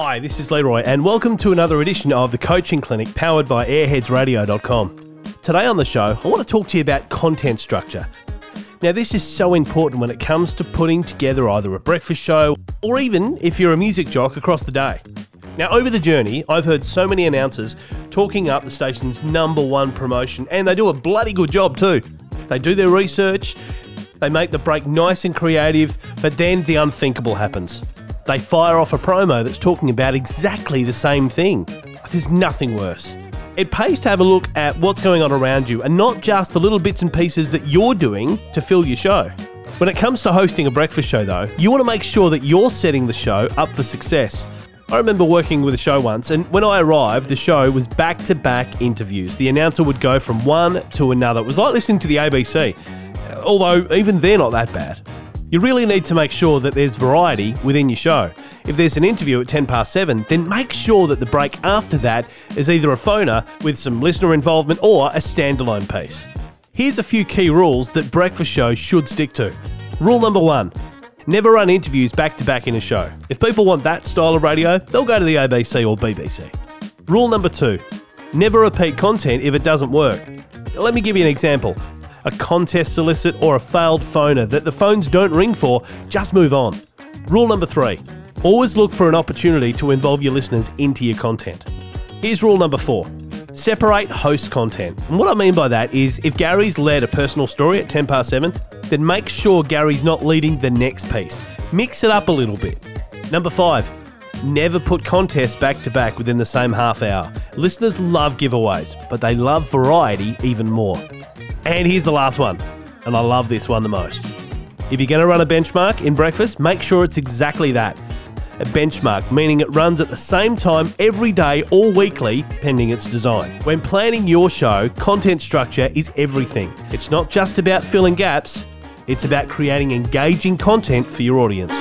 Hi, this is Leroy, and welcome to another edition of the Coaching Clinic powered by airheadsradio.com. Today on the show, I want to talk to you about content structure. Now, this is so important when it comes to putting together either a breakfast show or even if you're a music jock across the day. Now, over the journey, I've heard so many announcers talking up the station's number one promotion, and they do a bloody good job too. They do their research, they make the break nice and creative, but then the unthinkable happens. They fire off a promo that's talking about exactly the same thing. There's nothing worse. It pays to have a look at what's going on around you and not just the little bits and pieces that you're doing to fill your show. When it comes to hosting a breakfast show, though, you want to make sure that you're setting the show up for success. I remember working with a show once, and when I arrived, the show was back to back interviews. The announcer would go from one to another. It was like listening to the ABC, although even they're not that bad. You really need to make sure that there's variety within your show. If there's an interview at 10 past 7, then make sure that the break after that is either a phoner with some listener involvement or a standalone piece. Here's a few key rules that breakfast shows should stick to. Rule number one never run interviews back to back in a show. If people want that style of radio, they'll go to the ABC or BBC. Rule number two never repeat content if it doesn't work. Let me give you an example a contest solicit, or a failed phoner that the phones don't ring for, just move on. Rule number three always look for an opportunity to involve your listeners into your content. Here's rule number four separate host content. And what I mean by that is if Gary's led a personal story at 10 past 7, then make sure Gary's not leading the next piece. Mix it up a little bit. Number five, never put contests back to back within the same half hour. Listeners love giveaways, but they love variety even more. And here's the last one, and I love this one the most. If you're going to run a benchmark in breakfast, make sure it's exactly that. A benchmark, meaning it runs at the same time every day or weekly, pending its design. When planning your show, content structure is everything. It's not just about filling gaps, it's about creating engaging content for your audience.